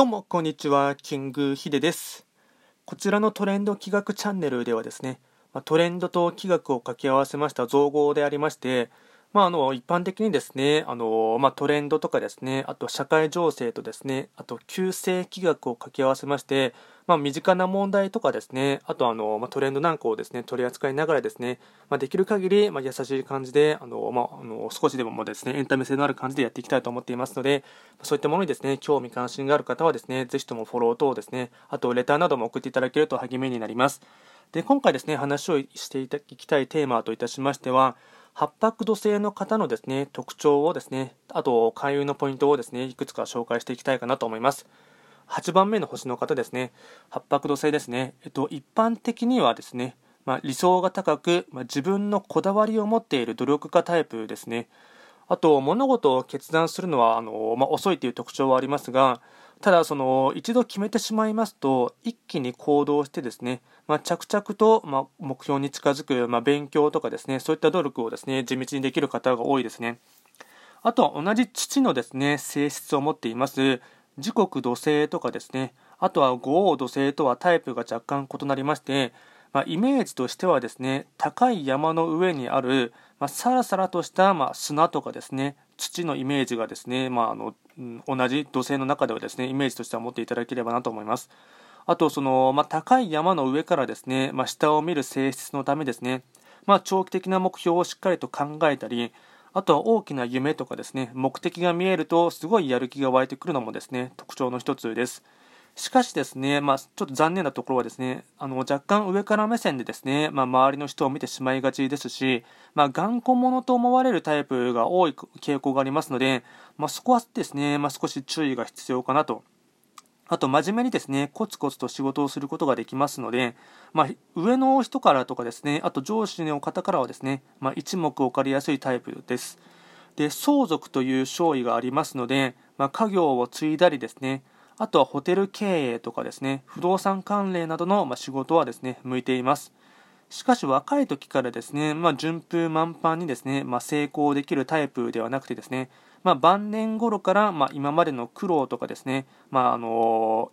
どうも、こんにちは。キングヒデです。こちらのトレンド企画チャンネルではですね、トレンドと企画を掛け合わせました造語でありまして、まあ、あの一般的にですねあの、まあ、トレンドとかですねあと社会情勢とですねあと旧世気学を掛け合わせまして、まあ、身近な問題とかですねあとあの、まあ、トレンドなんかをですね取り扱いながらですね、まあ、できる限り、まあ、優しい感じであの、まあ、あの少しでももですねエンタメ性のある感じでやっていきたいと思っていますのでそういったものにですね興味関心がある方はですねぜひともフォロー等ですねあとレターなども送っていただけると励みになります。で今回ですね話をしていきたいテーマといたしましては八白土星の方のですね特徴をですねあと開運のポイントをですねいくつか紹介していきたいかなと思います。8番目の星の方ですね八白土星ですねえっと一般的にはですねまあ、理想が高く、まあ、自分のこだわりを持っている努力家タイプですね。あと物事を決断するのはあの、まあ、遅いという特徴はありますがただその一度決めてしまいますと一気に行動してですね、まあ、着々と、ま目標に近づく、ま勉強とかですねそういった努力をですね地道にできる方が多いですね。あとは同じ父のですね性質を持っています。時刻土星とかですねあとは五王土星とはタイプが若干異なりましてまあ、イメージとしてはですね高い山の上にある、まあ、さらさらとした、まあ、砂とかですね土のイメージがですね、まあ、あの同じ土星の中ではですねイメージとしては持っていただければなと思います。あとその、まあ、高い山の上からですね、まあ、下を見る性質のためですね、まあ、長期的な目標をしっかりと考えたりあとは大きな夢とかですね目的が見えるとすごいやる気が湧いてくるのもですね特徴の一つです。しかしですね、まあ、ちょっと残念なところはですね、あの若干上から目線でですね、まあ、周りの人を見てしまいがちですし、まあ、頑固者と思われるタイプが多い傾向がありますので、まあ、そこはですね、まあ、少し注意が必要かなと。あと、真面目にですね、コツコツと仕事をすることができますので、まあ、上の人からとかですね、あと上司の方からはですね、まあ、一目置かれやすいタイプです。で、相続という勝利がありますので、まあ、家業を継いだりですね、あとはホテル経営とかですね、不動産関連などの仕事はですね、向いています。しかし若い時からですね、まあ、順風満帆にですね、まあ、成功できるタイプではなくてですね、まあ、晩年頃から、ま、今までの苦労とかですね、まああの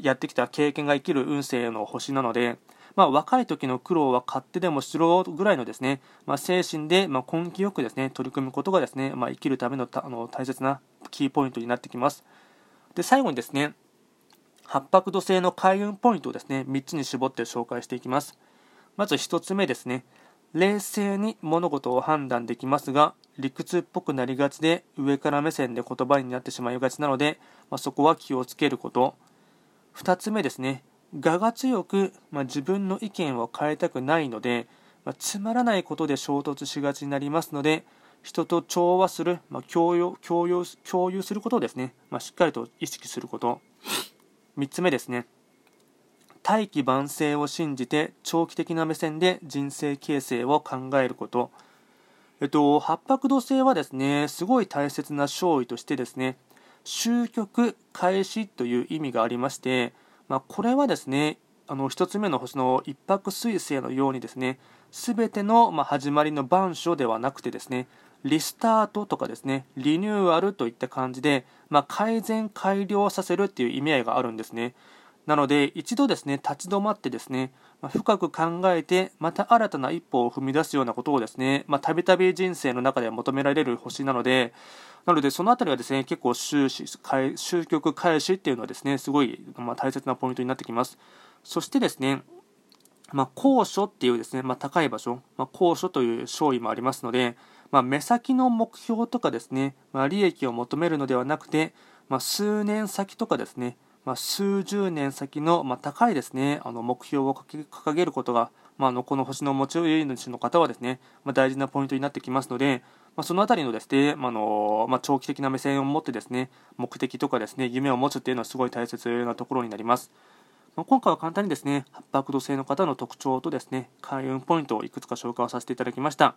やってきた経験が生きる運勢の星なので、まあ、若い時の苦労は勝手でもしろぐらいのですね、まあ、精神で、ま、根気よくですね取り組むことがですね、まあ、生きるためのあの大切なキーポイントになってきます。で最後にですね八白土星の開運ポイントをですね3つに絞って紹介していきます。まず1つ目ですね冷静に物事を判断できますが理屈っぽくなりがちで上から目線で言葉になってしまいがちなので、まあ、そこは気をつけること。2つ目ですね我が強く、まあ、自分の意見を変えたくないので、まあ、つまらないことで衝突しがちになりますので人と調和する、まあ、共有共有共有することをですね、まあ、しっかりと意識すること。3つ目ですね。大器晩成を信じて長期的な目線で人生形成を考えること。えっと、八白土星はですね、すごい大切な勝利としてですね、終局開始という意味がありまして、まあ、これはですね、あの1つ目の星の一泊彗星のようにですね、すべての、ま始まりの番書ではなくてですね、リスタートとかですね、リニューアルといった感じで、まあ、改善、改良させるっていう意味合いがあるんですね。なので、一度ですね、立ち止まってですね、まあ、深く考えて、また新たな一歩を踏み出すようなことをですね、たびたび人生の中では求められる星なので、なので、そのあたりはですね、結構終始、終局返しっていうのはですね、すごい、まあ、大切なポイントになってきます。そしてですね、まあ、高所っていうですね、まあ、高い場所、まあ、高所という勝利もありますので、まあ、目先の目標とかですね、まあ、利益を求めるのではなくて、まあ、数年先とかですね、まあ、数十年先の、まあ、高いですねあの目標を掲げることが、まあ、のこの星の持ち主の方はですね、まあ、大事なポイントになってきますので、まあ、そのあたりのですね、まあのまあ、長期的な目線を持ってですね目的とかですね夢を持つっていうのはすごい大切なところになります。まあ、今回は簡単にですね八白土星の方の特徴とですね開運ポイントをいくつか紹介をさせていただきました。